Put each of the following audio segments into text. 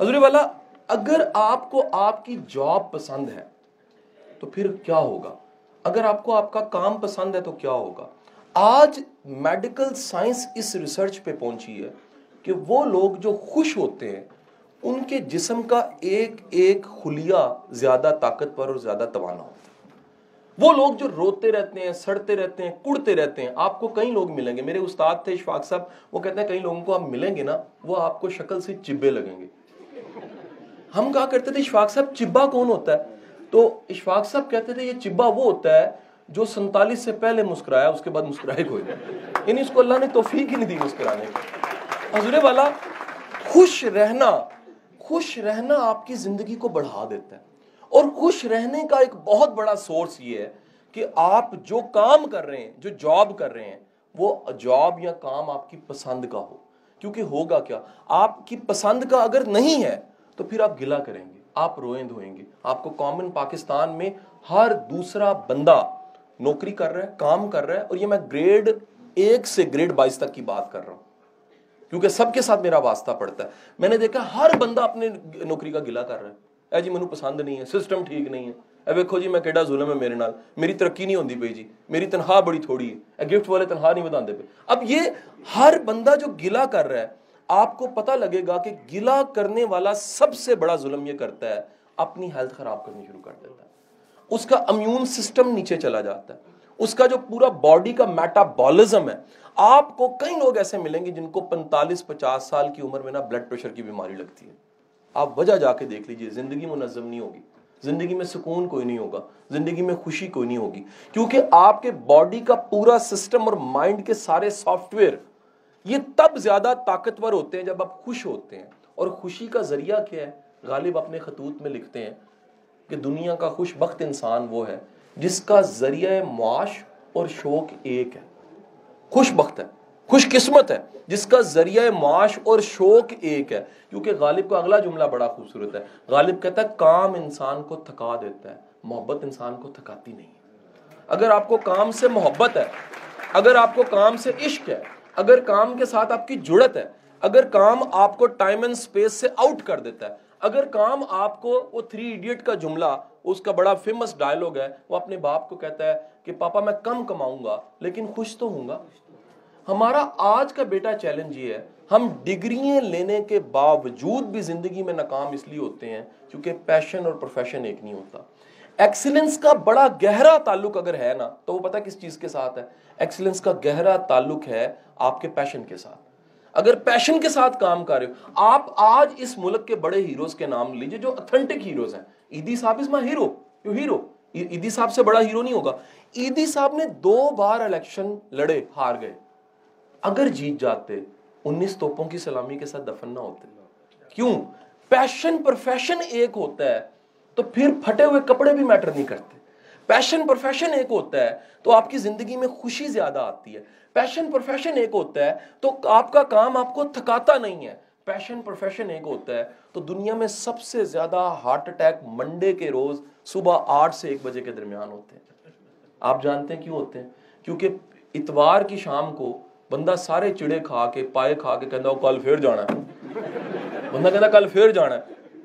حضور والا، اگر آپ کو آپ کی جاب پسند ہے، تو پھر کیا ہوگا؟ اگر آپ کو آپ کا کام پسند ہے، تو کیا ہوگا؟ آج میڈیکل سائنس اس ریسرچ پہ پہنچی ہے کہ وہ لوگ جو خوش ہوتے ہیں، ان کے جسم کا ایک ایک خلیہ زیادہ طاقتور اور زیادہ توانا ہوتا ہے۔ وہ لوگ جو روتے رہتے ہیں، سڑتے رہتے ہیں، کڑتے رہتے ہیں، آپ کو کئی لوگ ملیں گے۔ میرے استاد تھے اشفاق صاحب، وہ کہتے ہیں کئی لوگوں کو آپ ملیں گے نا، وہ آپ کو شکل سے چبے لگیں گے۔ ہم کہا کرتے تھے اشفاق صاحب، چبا کون ہوتا ہے؟ تو اشفاق صاحب کہتے تھے، یہ چبا وہ ہوتا ہے جو سنتالیس سے پہلے مسکرایا، اس کے بعد مسکرائے کوئی یعنی اس کو اللہ نے توفیق ہی نہیں دی مسکرانے کی۔ حضور والا، خوش رہنا خوش رہنا آپ کی زندگی کو بڑھا دیتا ہے۔ اور خوش رہنے کا ایک بہت بڑا سورس یہ ہے کہ آپ جو کام کر رہے ہیں، جو جاب کر رہے ہیں، وہ جاب یا کام آپ کی پسند کا ہو۔ کیونکہ ہوگا کیا؟ آپ کی پسند کا اگر نہیں ہے تو پھر آپ گلا کریں گے، آپ روئیں دھوئیں گے۔ آپ کو کامن پاکستان میں ہر دوسرا بندہ نوکری کر رہا ہے، کام کر رہا ہے، اور یہ میں گریڈ ایک سے گریڈ بائیس تک کی بات کر رہا ہوں۔ کیونکہ سب کے ساتھ میرا واسطہ پڑتا ہے۔ میں نے دیکھا ہر بندہ اپنے نوکری کا گلا کر رہا ہے۔ اے جی مینوں پسند نہیں ہے سسٹم ٹھیک نہیں ہے۔ اے ویکھو جی میں کیڑا ظلم ہے میرے نال۔ میری ترقی نہیں ہوندی پئی جی۔ میری تنخواہ بڑی تھوڑی ہے۔ اے گفٹ والے تنخواہ نہیں وداندے پے اب یہ ہر بندہ جو گلا کر رہا ہے آپ کو پتہ لگے گا کہ گلا کرنے والا سب سے بڑا ظلم یہ کرتا ہے، اپنی ہیلتھ خراب کرنی شروع کر دیتا ہے۔ اس کا امیون سسٹم نیچے چلا جاتا ہے۔ اس کا جو پورا باڈی کا میٹابولزم ہے، آپ کو کئی لوگ ایسے ملیں گے جن کو پنتالیس، پچاس سال کی عمر میں نا بلڈ پریشر کی بیماری لگتی ہے۔ آپ وجہ جا کے دیکھ لیجیے، زندگی منظم نہیں ہوگی۔ زندگی میں سکون کوئی نہیں ہوگا۔ زندگی میں خوشی کوئی نہیں ہوگی۔ کیونکہ آپ کے باڈی کا پورا سسٹم اور مائنڈ کے سارے سافٹ ویئر یہ تب زیادہ طاقتور ہوتے ہیں جب آپ خوش ہوتے ہیں۔ اور خوشی کا ذریعہ کیا ہے؟ غالب اپنے خطوط میں لکھتے ہیں کہ دنیا کا خوش بخت انسان وہ ہے جس کا ذریعہ معاش اور شوق ایک ہے۔ خوش بخت ہے، خوش قسمت ہے، جس کا ذریعہ معاش اور شوق ایک ہے۔ کیونکہ غالب کا اگلا جملہ بڑا خوبصورت ہے۔ غالب کہتا ہے، کام انسان کو تھکا دیتا ہے، محبت انسان کو تھکاتی نہیں۔ اگر آپ کو کام سے محبت ہے، اگر آپ کو کام سے عشق ہے اگر کام کے ساتھ آپ کی جڑت ہے، اگر کام آپ کو ٹائم اینڈ سپیس سے آؤٹ کر دیتا ہے، اگر کام آپ کو وہ تھری ایڈیٹ کا جملہ، اس کا بڑا فیمس ڈائلوگ ہے، وہ اپنے باپ کو کہتا ہے کہ پاپا میں کم کماؤں گا، لیکن خوش تو ہوں گا۔ ہمارا آج کا بیٹا چیلنج یہ ہے، ہم ڈگریاں لینے کے باوجود بھی زندگی میں ناکام اس لیے ہوتے ہیں، کیونکہ پیشن اور پروفیشن ایک نہیں ہوتا۔ ایکسیلنس کا بڑا گہرا تعلق اگر ہے نا، تو وہ پتہ کس چیز کے ساتھ ہے؟ ایکسیلنس کا گہرا تعلق ہے آپ کے پیشن کے ساتھ۔ اگر پیشن کے ساتھ کام کر رہے ہو، آپ آج اس ملک کے بڑے ہیروز کے نام لیجیے جو اتھنٹک ہیروز ہیں۔ ایدی صاحب is my hero you hero Edhi صاحب سے بڑا ہیرو نہیں ہوگا۔ ایدی صاحب نے دو بار الیکشن لڑے، ہار گئے۔ اگر جیت جاتے، انیس توپوں کی سلامی کے ساتھ دفن نہ ہوتے۔ کیوں؟ پیشن پروفیشن ایک ہوتا ہے۔ تو پھر پھٹے ہوئے کپڑے بھی میٹر نہیں کرتے۔ پیشن پروفیشن ایک ہوتا ہے تو آپ کی زندگی میں خوشی زیادہ آتی ہے۔ پیشن پروفیشن ایک ہوتا ہے تو آپ کا کام آپ کو تھکاتا نہیں ہے۔ پیشن پروفیشن ایک ہوتا ہے تو دنیا میں سب سے زیادہ ہارٹ اٹیک منڈے کے روز صبح آٹھ سے ایک بجے کے درمیان ہوتے ہیں۔ آپ جانتے ہیں کیوں ہوتے ہیں؟ کیونکہ اتوار کی شام کو بندہ سارے چڑے کھا کے، پائے کھا کے کہتا کل پھر جانا ہے۔ بندہ کہتا کل پھر جانا ہے۔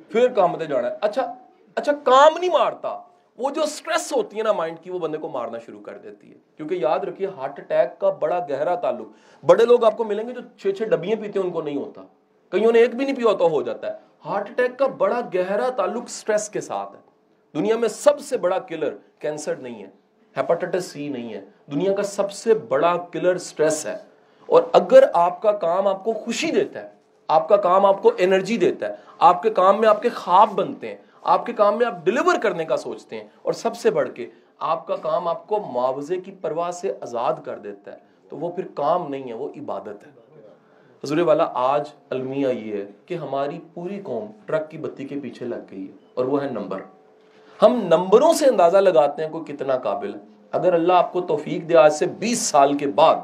پھر کام تے جانا ہے۔ اچھا اچھا کام نہیں مارتا۔ وہ جو سٹریس ہوتی ہے نا مائنڈ کی، وہ بندے کو مارنا شروع کر دیتی ہے۔ کیونکہ یاد رکھیے ہارٹ اٹیک کا بڑا گہرا تعلق۔ بڑے لوگ آپ کو ملیں گے جو چھ چھ ڈبیاں پیتے ہیں، ان کو نہیں ہوتا۔ کئیوں نے ایک بھی نہیں پیا ہوتا ہو جاتا ہے۔ ہارٹ اٹیک کا بڑا گہرا تعلق سٹریس کے ساتھ ہے۔ دنیا میں سب سے بڑا کلر کینسر نہیں ہے۔ ہیپاٹائٹس سی نہیں ہے۔ دنیا کا سب سے بڑا کلر سٹریس ہے۔ اور اگر آپ کا کام آپ کو خوشی دیتا ہے، آپ کا کام آپ کو انرجی دیتا ہے، آپ کے کام میں آپ کے خواب بنتے ہیں آپ کے کام میں آپ ڈلیور کرنے کا سوچتے ہیں اور سب سے بڑھ کے آپ کا کام آپ کو معاوضے کی پرواہ سے آزاد کر دیتا ہے، تو وہ پھر کام نہیں ہے، وہ عبادت ہے۔ حضور والا، آج المیہ یہ ہے کہ ہماری پوری قوم ٹرک کی بتی کے پیچھے لگ گئی ہے اور وہ ہے نمبر۔ ہم نمبروں سے اندازہ لگاتے ہیں کوئی کتنا قابل ہے۔ اگر اللہ آپ کو توفیق دے آج سے بیس سال کے بعد،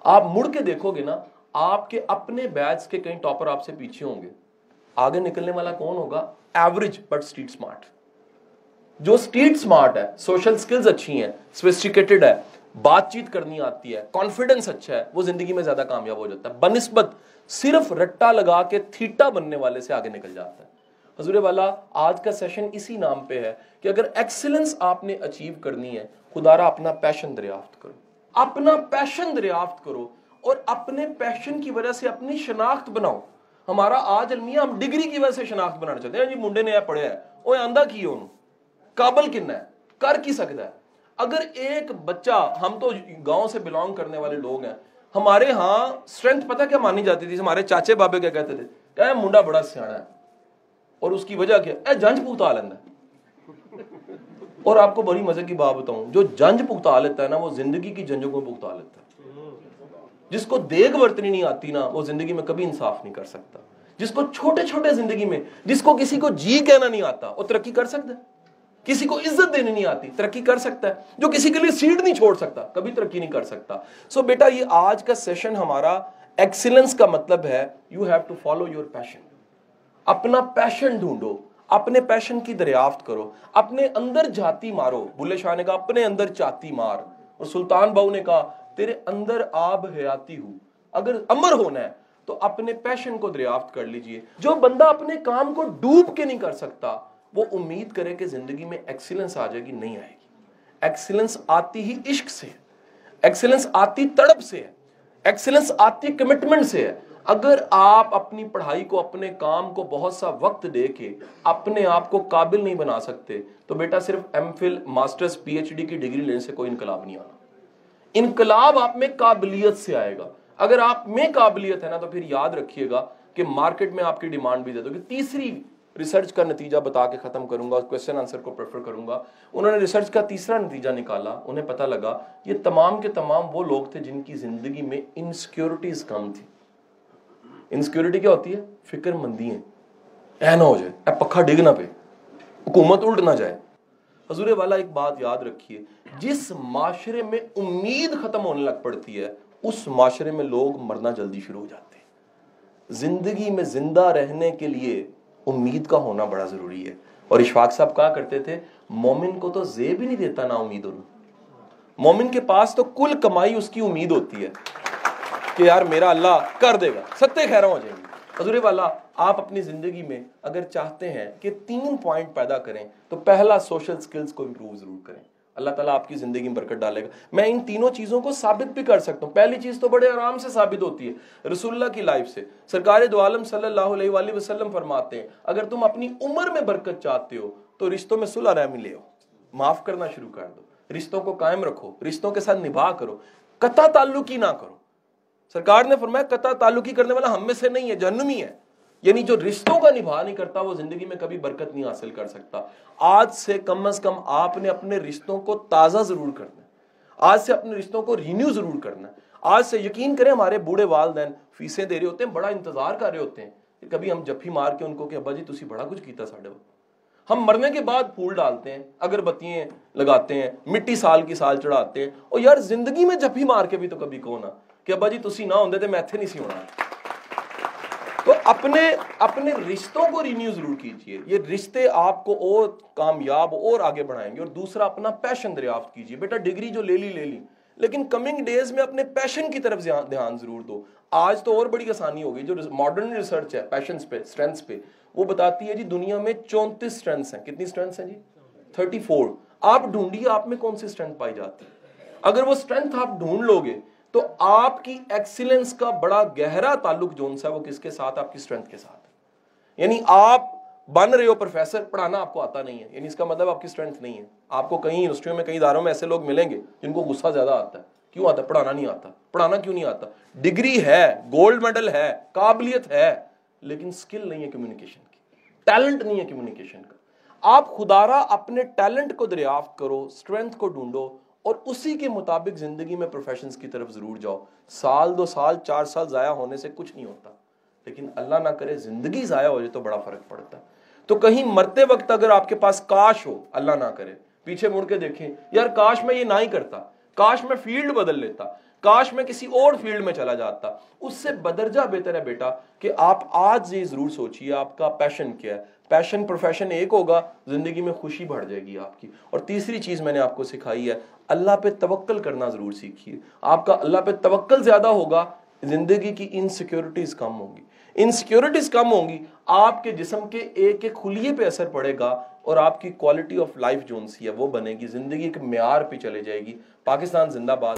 آپ مڑ کے دیکھو گے نا، آپ کے اپنے بیچ کے کئی ٹاپر آپ سے پیچھے ہوں گے۔ آگے نکلنے والا کون ہوگا؟ ایوریج بٹ اسٹریٹ اسمارٹ جو اسٹریٹ اسمارٹ ہے سوشل سکلز اچھی ہیں سوفسٹیکیٹڈ ہے بات چیت کرنی آتی ہے کانفیڈنس اچھا ہے، وہ زندگی میں زیادہ کامیاب ہو جاتا ہے. بنسبت صرف رٹا لگا کے تھیٹا بننے والے سے آگے نکل جاتا ہے. حضور والا، آج کا سیشن اسی نام پہ ہے کہ اگر ایکسلنس آپ نے اچیو کرنی ہے خدا را اپنا پیشن دریافت کرو. اپنا پیشن دریافت کرو اور اپنے پیشن کی وجہ سے اپنی شناخت بناؤ. ہمارا آج المیہ ہم ڈگری کی وجہ سے شناخت بنانا چاہتے ہیں۔ ہاں جی منڈے نے پڑھے ہے۔ وہ آندہ کی انہوں قابل کن ہے؟ کر کی سکتا ہے؟ اگر ایک بچہ، ہم تو گاؤں سے بلانگ کرنے والے لوگ ہیں۔ ہمارے ہاں سٹرینتھ پتہ کیا مانی جاتی تھی؟ ہمارے چاچے بابے کیا کہتے تھے؟ کہ منڈا بڑا سیاح ہے۔ اور اس کی وجہ کیا؟ اے، جنج پوتا لینا ہے اور آپ کو بڑی مزے کی بات بتاؤں۔ جو جنج پکتا لیتا ہے نا، وہ زندگی کی جنجوں کو پکتا لیتا ہے۔ جس کو دیگ برتنی نہیں آتی نا، وہ زندگی میں کبھی انصاف نہیں کر سکتا۔ جس کو چھوٹے چھوٹے زندگی میں، جس کو کسی کو جی کہنا نہیں آتا، وہ ترقی کر سکتا ہے۔ کسی کو عزت دینی نہیں آتی، ترقی کر سکتا ہے۔ جو کسی کے لیے سیٹ نہیں چھوڑ سکتا، کبھی ترقی نہیں کر سکتا۔ سو so بیٹا، یہ آج کا سیشن ہمارا ایکسیلنس کا مطلب ہے you have to follow your passion اپنا پیشن ڈھونڈو، اپنے پیشن کی دریافت کرو۔ اپنے اندر جاتی مارو۔ بلے شاہ نے کہا، اپنے اندر چاتی مار۔ اور سلطان باؤ نے کہا تیرے اندر آب حیاتی ہو۔ اگر امر ہونا ہے تو اپنے پیشن کو دریافت کر لیجیے۔ جو بندہ اپنے کام کو ڈوب کے نہیں کر سکتا، وہ امید کرے کہ زندگی میں ایکسیلنس آ جائے گی، نہیں آئے گی۔ ایکسیلنس آتی ہی عشق سے ایکسیلنس آتی تڑپ سے ہے۔ ایکسیلنس آتی کمٹمنٹ سے ہے۔ اگر آپ اپنی پڑھائی کو، اپنے کام کو بہت سا وقت دے کے اپنے آپ کو قابل نہیں بنا سکتے، تو بیٹا صرف M Phil masters P H D کی ڈگری لینے سے کوئی انقلاب نہیں آنا۔ انقلاب آپ میں قابلیت سے آئے گا۔ اگر آپ میں قابلیت ہے نا تو پھر یاد رکھیے گا کہ مارکیٹ میں آپ کی ڈیمانڈ بھی دے دو کہ تیسری ریسرچ کا نتیجہ بتا کے ختم کروں گا کوشچن آنسر کو پریفر کروں گا۔ انہوں نے ریسرچ کا تیسرا نتیجہ نکالا، انہیں پتا لگا یہ تمام کے تمام وہ لوگ تھے جن کی زندگی میں انسیکیورٹیز کم تھی۔ انسیکیورٹی کیا ہوتی ہے؟ فکر مندی ہیں۔ اے نہ ہو جائے، اے پکھا ڈگ نہ پہ حکومت الٹ نہ جائے۔ حضور والا ایک بات یاد رکھیے، جس معاشرے میں امید ختم ہونے لگ پڑتی ہے، اس معاشرے میں لوگ مرنا جلدی شروع ہو جاتے ہیں۔ زندگی میں زندہ رہنے کے لیے امید کا ہونا بڑا ضروری ہے۔ اور اشفاق صاحب کہا کرتے تھے، مومن کو تو زیب ہی نہیں دیتا نا امید ہونا مومن کے پاس تو کل کمائی اس کی امید ہوتی ہے کہ یار میرا اللہ کر دے گا ستے خیروں ہو جائیں گے۔ حضور والا، آپ اپنی زندگی میں اگر چاہتے ہیں کہ تین پوائنٹ پیدا کریں، تو پہلا سوشل سکلز کو امپروو ضرور کریں۔ اللہ تعالیٰ آپ کی زندگی میں برکت ڈالے گا۔ میں ان تینوں چیزوں کو ثابت بھی کر سکتا ہوں۔ پہلی چیز تو بڑے آرام سے ثابت ہوتی ہے رسول اللہ کی لائف سے۔ سرکار دو عالم صلی اللہ علیہ وآلہ وسلم فرماتے ہیں، اگر تم اپنی عمر میں برکت چاہتے ہو، تو رشتوں میں صلح رحمی لے ہو معاف کرنا شروع کر دو۔ رشتوں کو قائم رکھو، رشتوں کے ساتھ نبھا کرو۔ قطع تعلقی نہ کرو۔ سرکار نے فرمایا قطع تعلقی کرنے والا ہم میں سے نہیں ہے جہنمی ہے۔ یعنی جو رشتوں کا نبھا نہیں کرتا، وہ زندگی میں کبھی برکت نہیں حاصل کر سکتا۔ آج سے کم از کم آپ نے اپنے رشتوں کو تازہ ضرور کرنا ہے۔ آج سے اپنے رشتوں کو رینیو ضرور کرنا ہے۔ آج سے یقین کریں ہمارے بوڑھے والدین فیسیں دے رہے ہوتے ہیں، بڑا انتظار کر رہے ہوتے ہیں۔ کبھی ہم جب مار کے ان کو کہ ابا جی تسی بڑا کچھ کیتا ساڑھے ہم مرنے کے بعد پھول ڈالتے ہیں اگر بتیاں لگاتے ہیں، مٹی سال کی سال چڑھاتے ہیں۔ اور یار زندگی میں جب مار کے بھی تو کبھی کہو نا کہ ابا جی تسی نہ ہوندے تھے میں ایتھے نہیں سی ہونا تو اپنے اپنے رشتوں کو رینیو ضرور کیجیے یہ رشتے آپ کو اور کامیاب اور آگے بڑھائیں گے اور دوسرا اپنا پیشن دریافت کیجیے بیٹا ڈگری جو لے لی لے لی لیکن کمنگ ڈیز میں اپنے پیشن کی طرف دھیان ضرور دو آج تو اور بڑی آسانی ہو گئی جو ماڈرن ریسرچ ہے پیشنز پہ سٹرینس پہ وہ بتاتی ہے جی دنیا میں چونتیس سٹرینس ہیں کتنی سٹرینس ہیں جی تھرٹی فور آپ ڈھونڈیے آپ میں کون سی سٹرینس پائی جاتی ہے اگر وہ سٹرینتھ آپ ڈھونڈ لو گے تو آپ کی ایکسیلنس کا بڑا گہرا تعلق جون سا ہے وہ کس کے ساتھ آپ کی سٹرینتھ کے ساتھ یعنی آپ بن رہے ہو پروفیسر پڑھانا آپ کو آتا نہیں ہے۔ یعنی اس کا مطلب آپ کی سٹرینتھ نہیں ہے۔ آپ کو کہیں یونیورسٹیوں میں کئی اداروں میں ایسے لوگ ملیں گے جن کو غصہ زیادہ آتا ہے۔ کیوں آتا ہے؟ پڑھانا نہیں آتا۔ پڑھانا کیوں نہیں آتا؟ ڈگری ہے گولڈ میڈل ہے، قابلیت ہے، لیکن سکل نہیں ہے کمیونیکیشن کی۔ ٹیلنٹ نہیں ہے کمیونیکیشن کا۔ آپ خدارہ اپنے ٹیلنٹ کو دریافت کرو سٹرینتھ کو ڈھونڈو اور اسی کے مطابق زندگی میں پروفیشنز کی طرف ضرور جاؤ۔ سال دو سال، چار سال ضائع ہونے سے کچھ نہیں ہوتا۔ لیکن اللہ نہ کرے زندگی ضائع ہو جائے تو بڑا فرق پڑتا ہے۔ تو کہیں مرتے وقت اگر آپ کے پاس کاش ہو، اللہ نہ کرے۔ پیچھے مڑ کے دیکھیں، یار کاش میں یہ نہ ہی کرتا۔ کاش میں فیلڈ بدل لیتا، کاش میں کسی اور فیلڈ میں چلا جاتا۔ اس سے بدرجہ بہتر ہے بیٹا کہ آپ آج یہ ضرور سوچئے، آپ کا پیشن کیا ہے؟ پیشن پروفیشن ایک ہوگا، زندگی میں خوشی بڑھ جائے گی آپ کی۔ اور تیسری چیز میں نے آپ کو سکھائی ہے، اللہ پہ توکل کرنا ضرور سیکھیے۔ آپ کا اللہ پہ توکل زیادہ ہوگا، زندگی کی انسیکیورٹیز کم ہوں گی۔ انسیکیورٹیز کم ہوں گی، آپ کے جسم کے ایک ایک خلیے پہ اثر پڑے گا۔ اور آپ کی کوالٹی آف لائف جو ہے وہ بنے گی، زندگی ایک معیار پہ چلے جائے گی، پاکستان زندہ باد